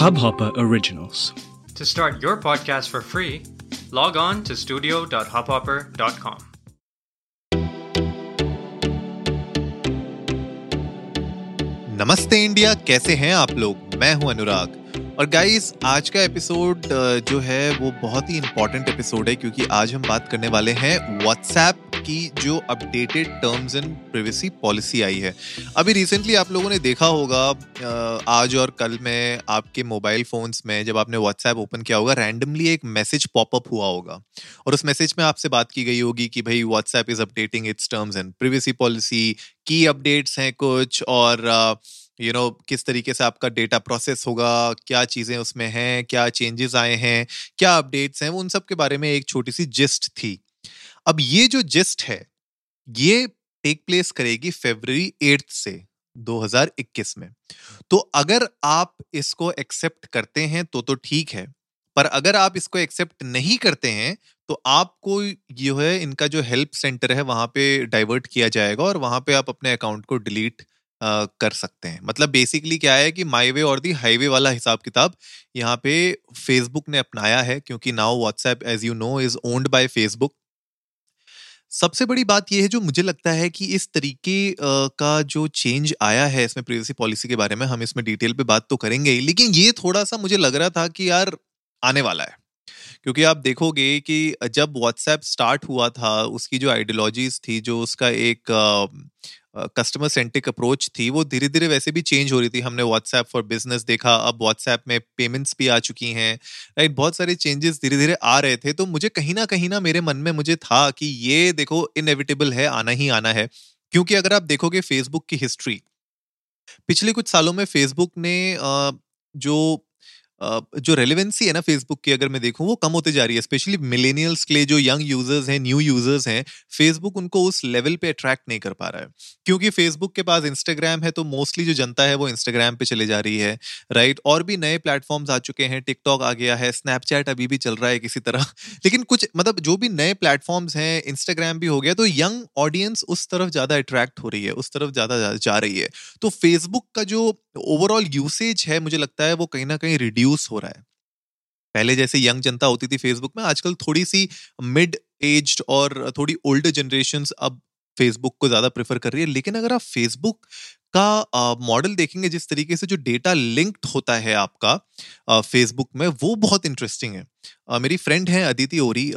Hubhopper Originals. To start your podcast for free, log on to studio.hubhopper.com. नमस्ते India कैसे हैं आप लोग मैं हूँ अनुराग और गाइस आज का एपिसोड जो है वो बहुत ही इंपॉर्टेंट एपिसोड है क्योंकि आज हम बात करने वाले हैं व्हाट्सएप की जो updated terms and privacy policy आई है। अभी रिसेंटली आप लोगों ने देखा होगा आज और कल में आपके मोबाइल फोन्स में जब आपने व्हाट्सएप ओपन किया होगा रैंडमली एक मैसेज पॉपअप हुआ होगा। और उस मैसेज में आपसे बात की गई होगी कि भाई WhatsApp is updating its terms and privacy policy की अपडेट्स हैं कुछ और यू you नो know, किस तरीके से आपका डेटा प्रोसेस होगा क्या चीज़ें उसमें हैं क्या चेंजेस आए हैं क्या अपडेट्स हैं उन सब के बारे में एक छोटी सी जिस्ट थी। अब ये जो जिस्ट है, ये टेक प्लेस करेगी फेब्रवरी एट्थ से 2021 में। तो अगर आप इसको एक्सेप्ट करते हैं तो तो ठीक है, पर अगर आप इसको एक्सेप्ट नहीं करते हैं तो आपको जो है इनका जो हेल्प सेंटर है वहाँ पे डाइवर्ट किया जाएगा और वहाँ पे आप अपने अकाउंट को डिलीट कर सकते हैं। मतलब बेसिकली क्या है कि माई वे और दी हाईवे वाला हिसाब किताब यहाँ पे फेसबुक ने अपनाया है, क्योंकि now WhatsApp as you know is owned by Facebook सबसे बड़ी बात यह है जो मुझे लगता है कि इस तरीके का जो चेंज आया है इसमें प्रिवेसी पॉलिसी के बारे में, हम इसमें डिटेल पे बात तो करेंगे ही, लेकिन ये थोड़ा सा मुझे लग रहा था कि यार, आने वाला है। क्योंकि आप देखोगे कि जब व्हाट्सएप स्टार्ट हुआ था, उसकी जो आइडियोलॉजीज थी, जो उसका एक कस्टमर सेंट्रिक अप्रोच थी, वो धीरे धीरे वैसे भी चेंज हो रही थी। हमने व्हाट्सएप फॉर बिज़नेस देखा, अब व्हाट्सएप में पेमेंट्स भी आ चुकी हैं राइट बहुत सारे चेंजेस धीरे धीरे आ रहे थे तो मुझे कहीं ना कहीं ना मेरे मन में मुझे था कि ये देखो इनएविटेबल है, आना ही आना है। क्योंकि अगर आप देखोगे फेसबुक की हिस्ट्री पिछले कुछ सालों में फेसबुक ने जो जो रेलिवेंसी है ना फेसबुक की अगर मैं देखूँ, वो कम होते जा रही है स्पेशली मिलेनियल्स के लिए जो यंग यूज़र्स हैं न्यू यूज़र्स हैं फेसबुक उनको उस लेवल पे अट्रैक्ट नहीं कर पा रहा है। क्योंकि फेसबुक के पास इंस्टाग्राम है तो मोस्टली जो जनता है वो इंस्टाग्राम पे चले जा रही है राइट और भी नए प्लेटफॉर्म्स आ चुके हैं टिकटॉक आ गया है स्नैपचैट अभी भी चल रहा है किसी तरह। लेकिन कुछ मतलब जो भी नए प्लेटफॉर्म्स हैं इंस्टाग्राम भी हो गया तो यंग ऑडियंस उस तरफ़ ज़्यादा अट्रैक्ट हो रही है, उस तरफ़ ज़्यादा जा रही है। तो फेसबुक का जो ओवरऑल यूसेज है, मुझे लगता है वो कहीं ना कहीं रिड्यूस हो रहा है। पहले जैसे यंग जनता होती थी फेसबुक में, आजकल थोड़ी सी मिड एज्ड और थोड़ी ओल्डर जनरेशन अब फेसबुक को ज़्यादा प्रेफर कर रही है। लेकिन अगर आप फेसबुक का मॉडल देखेंगे, जिस तरीके से जो डेटा लिंक्ड होता है आपका फेसबुक में, वो बहुत इंटरेस्टिंग है। मेरी फ्रेंड है अदिति ओरी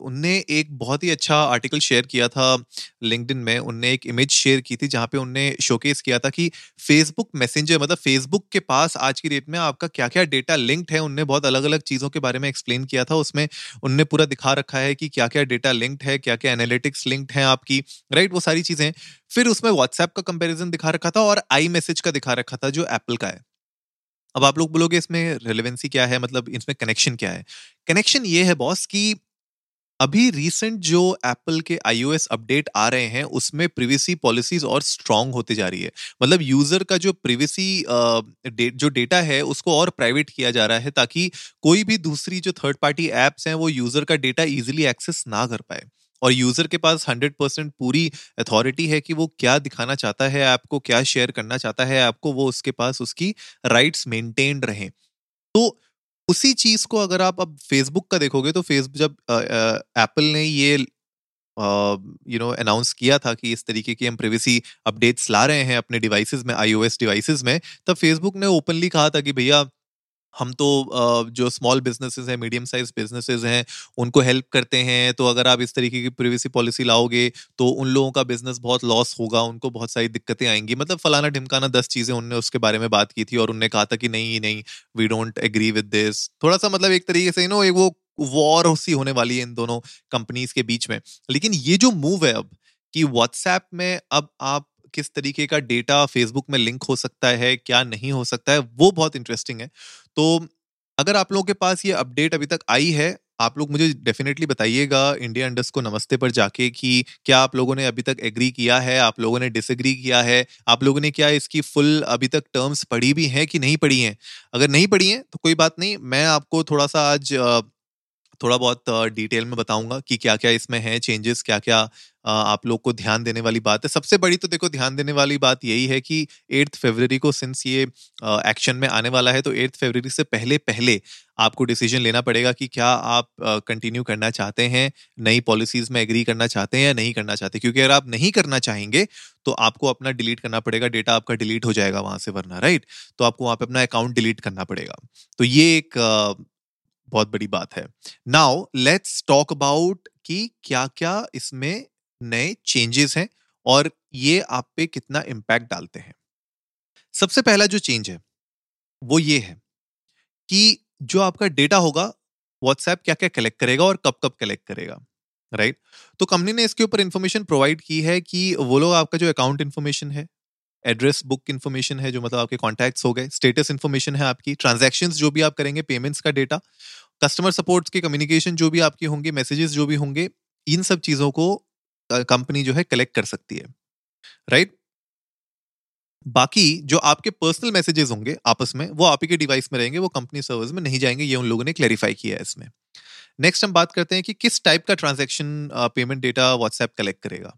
उनने एक बहुत ही अच्छा आर्टिकल शेयर किया था लिंक्डइन में। उनने एक इमेज शेयर की थी जहाँ पे उनने शोकेस किया था कि फेसबुक मैसेंजर मतलब फेसबुक के पास आज की डेट में आपका क्या क्या डेटा लिंक्ड है। उनने बहुत अलग अलग चीज़ों के बारे में एक्सप्लेन किया था। उसमें उनने पूरा दिखा रखा है कि क्या क्या डेटा लिंक्ड है क्या क्या एनालिटिक्स लिंक्ड है आपकी राइट वो सारी चीज़ें। फिर उसमें व्हाट्सएप का कंपेरिजन दिखा रखा था और आई मैसेज का दिखा रखा था जो एप्पल का है। अब आप लोग बोलोगे इसमें रेलिवेंसी क्या है? मतलब इसमें कनेक्शन क्या है? कनेक्शन ये है बॉस की अभी रिसेंट जो एप्पल के आईओएस अपडेट आ रहे हैं, उसमें प्रिवेसी पॉलिसीज़ और स्ट्रांग होते जा रही है। मतलब यूज़र का जो प्रिवेसी जो डेटा है, उसको और प्राइवेट किया जा रहा है ताकि कोई भी दूसरी जो थर्ड पार्टी एप्स हैं, वो यूज़र का डेटा इजिली एक्सेस ना कर पाए। और यूज़र के पास हंड्रेड परसेंट पूरी अथॉरिटी है कि वो क्या दिखाना चाहता है आपको, क्या शेयर करना चाहता है आपको, वो उसके पास उसकी राइट्स मेंटेन रहे। तो उसी चीज़ को अगर आप अब फेसबुक का देखोगे तो फेसबुक जब एप्पल ने ये यू नो अनाउंस किया था कि इस तरीके की हम प्रिवेसी अपडेट्स ला रहे हैं अपने डिवाइसेस में आईओएस डिवाइसेस में, तब फेसबुक ने ओपनली कहा था कि भैया हम तो जो स्मॉल बिजनेसेस हैं मीडियम साइज़ बिजनेसेस हैं, उनको हेल्प करते हैं तो अगर आप इस तरीके की प्रिवेसी पॉलिसी लाओगे तो उन लोगों का बिज़नेस बहुत लॉस होगा, उनको बहुत सारी दिक्कतें आएँगी। मतलब फलाना ढिमकाना दस चीज़ें उनने उसके बारे में बात की थी और उनने कहा था कि नहीं नहीं we don't agree with this थोड़ा सा मतलब एक तरीके से नो एक वो वॉर सी होने वाली है इन दोनों कंपनीज़ के बीच में। लेकिन ये जो मूव है अब, कि व्हाट्सएप में अब आप किस तरीके का डेटा फेसबुक में लिंक हो सकता है, क्या नहीं हो सकता है, वो बहुत इंटरेस्टिंग है। तो अगर आप लोगों के पास ये अपडेट अभी तक आई है, आप लोग मुझे डेफिनेटली बताइएगा इंडिया इंडस्ट को नमस्ते पर जाके कि क्या आप लोगों ने अभी तक एग्री किया है, आप लोगों ने डिसएग्री किया है, आप लोगों ने क्या इसकी फुल अभी तक टर्म्स पढ़ी भी हैं कि नहीं पढ़ी हैं? अगर नहीं पढ़ी हैं तो कोई बात नहीं, मैं आपको थोड़ा सा आज थोड़ा बहुत डिटेल में बताऊँगा कि क्या क्या इसमें है चेंजेस क्या क्या आप लोग को ध्यान देने वाली बात है। सबसे बड़ी तो देखो ध्यान देने वाली बात यही है कि एट्थ फेबररी को सिंस ये एक्शन में आने वाला है तो एट्थ फेबररी से पहले पहले आपको डिसीज़न लेना पड़ेगा कि क्या आप कंटिन्यू करना चाहते हैं, नई पॉलिसीज़ में एग्री करना चाहते हैं या नहीं करना चाहते। क्योंकि अगर आप नहीं करना चाहेंगे तो आपको अपना डिलीट करना पड़ेगा, डेटा आपका डिलीट हो जाएगा वहाँ से, वरना, राइट? तो आपको वहाँ पे अपना अकाउंट डिलीट करना पड़ेगा। तो ये एक बहुत बड़ी बात है। नाउ, लेट्स टॉक अबाउट कि क्या क्या इसमें नए चेंजेस हैं और ये आप पे कितना इम्पैक्ट डालते हैं सबसे पहला जो चेंज है, वो ये है कि जो आपका डेटा होगा व्हाट्सएप क्या क्या कलेक्ट करेगा और कब कब कलेक्ट करेगा राइट? तो कंपनी ने इसके ऊपर इंफॉर्मेशन प्रोवाइड की है कि वो लोग आपका जो अकाउंट इन्फॉर्मेशन है एड्रेस बुक इन्फॉर्मेशन है, जो मतलब आपके कॉन्टैक्ट्स हो गए स्टेटस इन्फॉर्मेशन है आपकी ट्रांजैक्शंस जो भी आप करेंगे पेमेंट्स का डेटा कस्टमर सपोर्ट के कम्युनिकेशन जो भी आपके होंगे मैसेजेस जो भी होंगे, इन सब चीज़ों को कंपनी जो है कलेक्ट कर सकती है, राइट? बाकी जो आपके पर्सनल मैसेजेस होंगे आपस में, वो आप ही के डिवाइस में रहेंगे, वो कंपनी सर्वर्स में नहीं जाएँगे, ये उन लोगों ने क्लैरिफाई किया है इसमें। नेक्स्ट हम बात करते हैं कि किस टाइप का transaction payment data WhatsApp collect करेगा।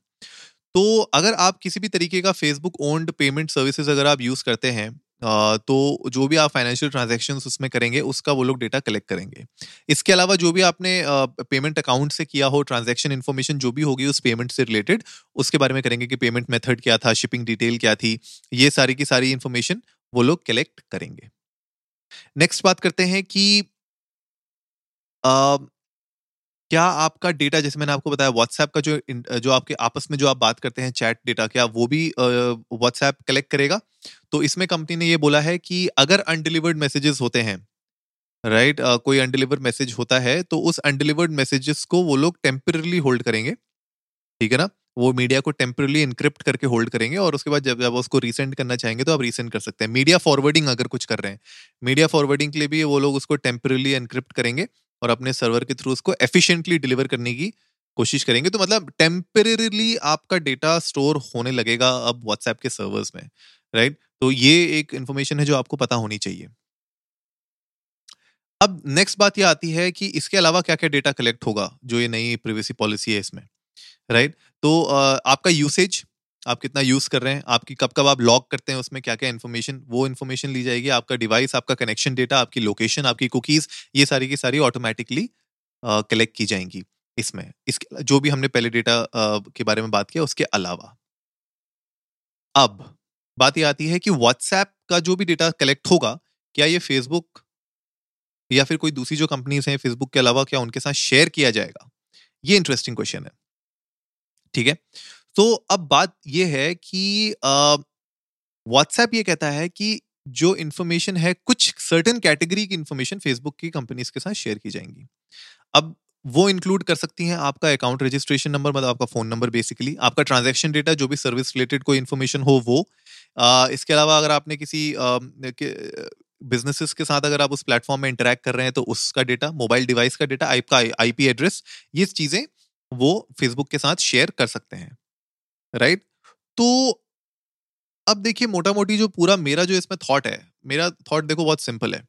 तो अगर आप किसी भी तरीके का फेसबुक ओन्ड पेमेंट सर्विसेज़ अगर आप यूज़ करते हैं तो जो भी आप फाइनेंशियल ट्रांजेक्शन उसमें करेंगे, उसका वो लोग डेटा कलेक्ट करेंगे। इसके अलावा जो भी आपने पेमेंट अकाउंट से किया हो ट्रांजेक्शन इन्फॉर्मेशन जो भी होगी उस पेमेंट से रिलेटेड उसके बारे में करेंगे कि पेमेंट मेथड क्या था शिपिंग डिटेल क्या थी, ये सारी की सारी इन्फॉर्मेशन वो लोग कलेक्ट करेंगे। नेक्स्ट बात करते हैं कि क्या आपका डेटा जैसे मैंने आपको बताया व्हाट्सएप का जो जो आपके आपस में जो आप बात करते हैं चैट डेटा क्या वो भी व्हाट्सएप कलेक्ट करेगा? तो इसमें कंपनी ने ये बोला है कि अगर अनडिलीवर्ड मैसेजेस होते हैं राइट right, कोई अनडिलीवर्ड मैसेज होता है तो उस अनडिलीवर्ड मैसेजेस को वो लोग टेम्परली होल्ड करेंगे ठीक है ना? वो मीडिया को टेम्परली इनक्रिप्ट करके होल्ड करेंगे और उसके बाद जब जब उसको रिसेंड करना चाहेंगे तो आप रिसेंड कर सकते हैं। मीडिया फॉरवर्डिंग अगर कुछ कर रहे हैं मीडिया फॉरवर्डिंग के लिए भी वो लोग उसको टेम्परली इनक्रिप्ट करेंगे। और अपने सर्वर के थ्रू उसको एफिशिएंटली डिलीवर करने की कोशिश करेंगे। तो मतलब टेम्परेली आपका डेटा स्टोर होने लगेगा अब व्हाट्सएप के सर्वर्स में राइट तो ये एक इंफॉर्मेशन है जो आपको पता होनी चाहिए। अब नेक्स्ट बात ये आती है कि इसके अलावा क्या क्या डेटा कलेक्ट होगा जो ये नई प्रिवेसी पॉलिसी है इसमें राइट तो आपका यूसेज आप कितना यूज़ कर रहे हैं, आपकी कब कब आप लॉग करते हैं, उसमें क्या क्या इन्फॉर्मेशन वो इन्फॉर्मेशन ली जाएगी, आपका डिवाइस आपका कनेक्शन डेटा आपकी लोकेशन आपकी कुकीज ये सारी की सारी ऑटोमेटिकली कलेक्ट की जाएँगी इसमें। इसके जो भी हमने पहले डेटा के बारे में बात किया, उसके अलावा। अब, बात यह आती है कि व्हाट्सएप का जो भी डेटा कलेक्ट होगा, क्या ये फेसबुक या फिर कोई दूसरी जो कंपनीज़ हैं फेसबुक के अलावा क्या उनके साथ शेयर किया जाएगा? ये इंटरेस्टिंग क्वेश्चन है। ठीक है? तो अब बात यह है कि व्हाट्सएप ये कहता है कि जो इन्फॉर्मेशन है कुछ सर्टेन कैटेगरी की इन्फॉर्मेशन फेसबुक की कंपनीज़ के साथ शेयर की जाएँगी। अब वो इंक्लूड कर सकती हैं आपका अकाउंट रजिस्ट्रेशन नंबर मतलब आपका फ़ोन नंबर बेसिकली आपका ट्रांजैक्शन डेटा जो भी सर्विस रिलेटेड कोई इन्फॉर्मेशन हो वो। आ, इसके अलावा अगर आपने किसी बिजनेसेस के साथ अगर आप उस प्लेटफॉर्म में इंटरेक्ट कर रहे हैं तो उसका डेटा मोबाइल डिवाइस का डेटा आपका आईपी एड्रेस ये चीज़ें वो फेसबुक के साथ शेयर कर सकते हैं। राइट? तो अब देखिए मोटा मोटी जो पूरा मेरा जो इसमें थॉट है, मेरा थॉट देखो बहुत सिंपल है।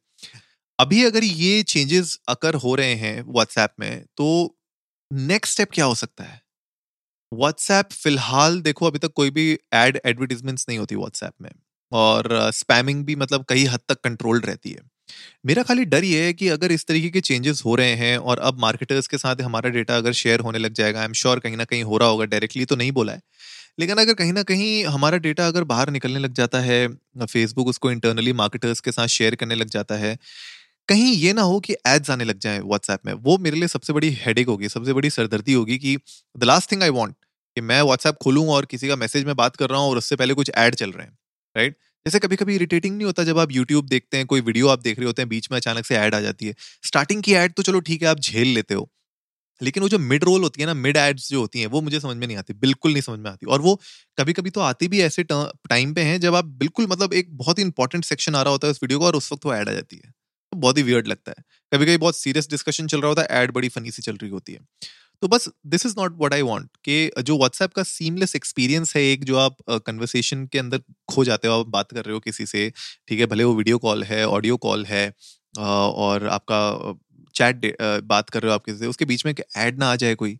अभी अगर ये चेंजेस अकर हो रहे हैं व्हाट्सएप में तो नेक्स्ट स्टेप क्या हो सकता है? व्हाट्सएप फ़िलहाल देखो, अभी तक कोई भी एड एडवर्टीजमेंट्स नहीं होती व्हाट्सएप में और स्पैमिंग भी मतलब कई हद तक कंट्रोल्ड रहती है। मेरा खाली डर ये है कि अगर इस तरीके के चेंजेस हो रहे हैं और अब मार्केटर्स के साथ हमारा डेटा अगर शेयर होने लग जाएगा आई एम श्योर कहीं ना कहीं हो रहा होगा डायरेक्टली तो नहीं बोला है। लेकिन अगर कहीं ना कहीं हमारा डेटा अगर बाहर निकलने लग जाता है फेसबुक उसको इंटरनली मार्केटर्स के साथ शेयर करने लग जाता है, कहीं ये ना हो कि एड्स आने लग जाए व्हाट्सएप में, वो मेरे लिए सबसे बड़ी हेडेक होगी, सबसे बड़ी सरदर्दी होगी कि the last thing I want कि मैं व्हाट्सएप खोलूँ और किसी का मैसेज में बात कर रहा हूँ और उससे पहले कुछ ऐड चल रहे हैं राइट जैसे कभी कभी इरिटेटिंग नहीं होता जब आप यूट्यूब देखते हैं, कोई वीडियो आप देख रहे होते हैं, बीच में अचानक से ऐड आ जाती है। स्टार्टिंग की ऐड तो चलो ठीक है, आप झेल लेते हो लेकिन वो जो मिड रोल होती है ना मिड एड्स जो होती हैं, वो मुझे समझ में नहीं आती, बिल्कुल नहीं समझ में आती। और वो कभी कभी तो आती भी ऐसे टाइम पे हैं, जब आप बिल्कुल मतलब एक बहुत ही इंपॉर्टेंट सेक्शन आ रहा होता है उस वीडियो का और उस वक्त वो ऐड आ जाती है। तो बहुत ही वियर्ड लगता है। कभी कभी बहुत सीरियस डिस्कशन चल रहा होता है ऐड बड़ी फनी सी चल रही होती है। तो बस this is not what I want कि जो व्हाट्सएप का सीमलेस एक्सपीरियंस है, एक जो आप कन्वर्सेशन के अंदर खो जाते हो, आप बात कर रहे हो किसी से, ठीक है, भले वो वीडियो कॉल है ऑडियो कॉल है और आपका चैट बात कर रहे हो आप किसी से, उसके बीच में ऐड ना आ जाए कोई?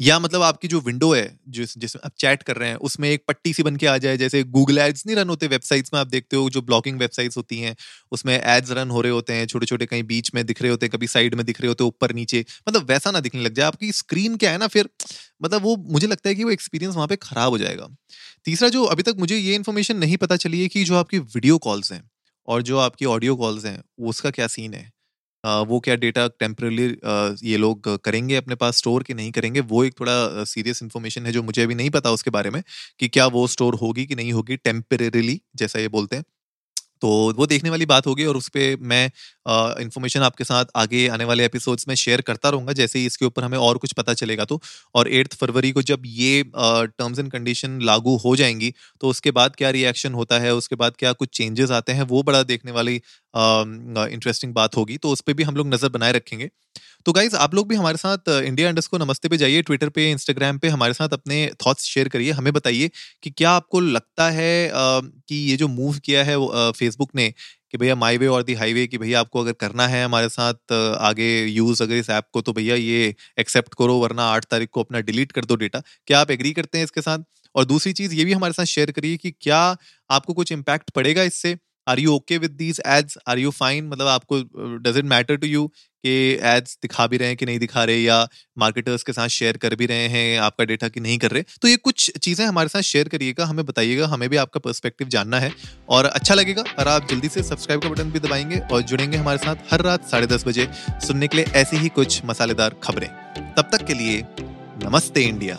या मतलब आपकी जो विंडो है, जिस जिसमें आप चैट कर रहे हैं, उसमें एक पट्टी सी बन के आ जाए, जैसे गूगल एड्स नहीं रन होते वेबसाइट्स में आप देखते हो, जो ब्लॉगिंग वेबसाइट्स होती हैं, उसमें एड्स रन हो रहे होते हैं छोटे छोटे कहीं बीच में दिख रहे होते हैं, कभी साइड में दिख रहे होते हैं, ऊपर नीचे मतलब वैसा ना दिखने लग जाए। आपकी स्क्रीन क्या है ना, फिर मतलब वो मुझे लगता है कि वो एक्सपीरियंस वहाँ पर खराब हो जाएगा। तीसरा जो अभी तक मुझे ये इन्फॉर्मेशन नहीं पता चली है कि जो आपकी वीडियो कॉल्स हैं, और जो आपकी ऑडियो कॉल्स हैं उसका क्या सीन है? वो क्या डेटा टेम्परली ये लोग करेंगे अपने पास स्टोर कि नहीं करेंगे? वो एक थोड़ा सीरियस इन्फॉर्मेशन है जो मुझे अभी नहीं पता उसके बारे में कि क्या वो स्टोर होगी कि नहीं होगी टेम्परेली जैसा ये बोलते हैं। तो वो देखने वाली बात होगी और उस पर मैं इन्फॉर्मेशन आपके साथ आगे आने वाले एपिसोड्स में शेयर करता रहूँगा, जैसे ही इसके ऊपर हमें और कुछ पता चलेगा तो। और एट्थ फरवरी को जब ये टर्म्स एंड कंडीशन लागू हो जाएँगी तो उसके बाद क्या रिएक्शन होता है, उसके बाद क्या कुछ चेंजेस आते हैं, वो बड़ा देखने वाली इंटरेस्टिंग बात होगी। तो उस पर भी हम लोग नज़र बनाए रखेंगे। तो गाइज़ आप लोग भी हमारे साथ इंडिया इंडस्ट को नमस्ते पे जाइए ट्विटर पे इंस्टाग्राम पे हमारे साथ अपने थॉट्स शेयर करिए, हमें बताइए कि क्या आपको लगता है कि ये जो मूव किया है फेसबुक ने कि भैया माई वे और दी हाईवे कि भैया आपको अगर करना है हमारे साथ, आगे यूज़ अगर इस ऐप को तो भैया ये एक्सेप्ट करो, वरना आठ तारीख को अपना डिलीट कर दो डेटा। क्या आप एग्री करते हैं इसके साथ? और दूसरी चीज़ ये भी हमारे साथ शेयर करिए कि क्या आपको कुछ इम्पैक्ट पड़ेगा इससे? Are you okay with these ads are you fine मतलब आपको does it matter to you कि एड्स दिखा भी रहे हैं कि नहीं दिखा रहे या मार्केटर्स के साथ शेयर कर भी रहे हैं, आपका डेटा कि नहीं कर रहे? तो ये कुछ चीज़ें हमारे साथ शेयर करिएगा, हमें बताइएगा, हमें भी आपका पर्सपेक्टिव जानना है और अच्छा लगेगा और आप जल्दी से सब्सक्राइब का बटन भी दबाएँगे और जुड़ेंगे हमारे साथ हर रात साढ़े दस बजे सुनने के लिए ऐसी ही कुछ मसालेदार खबरें। तब तक के लिए नमस्ते इंडिया।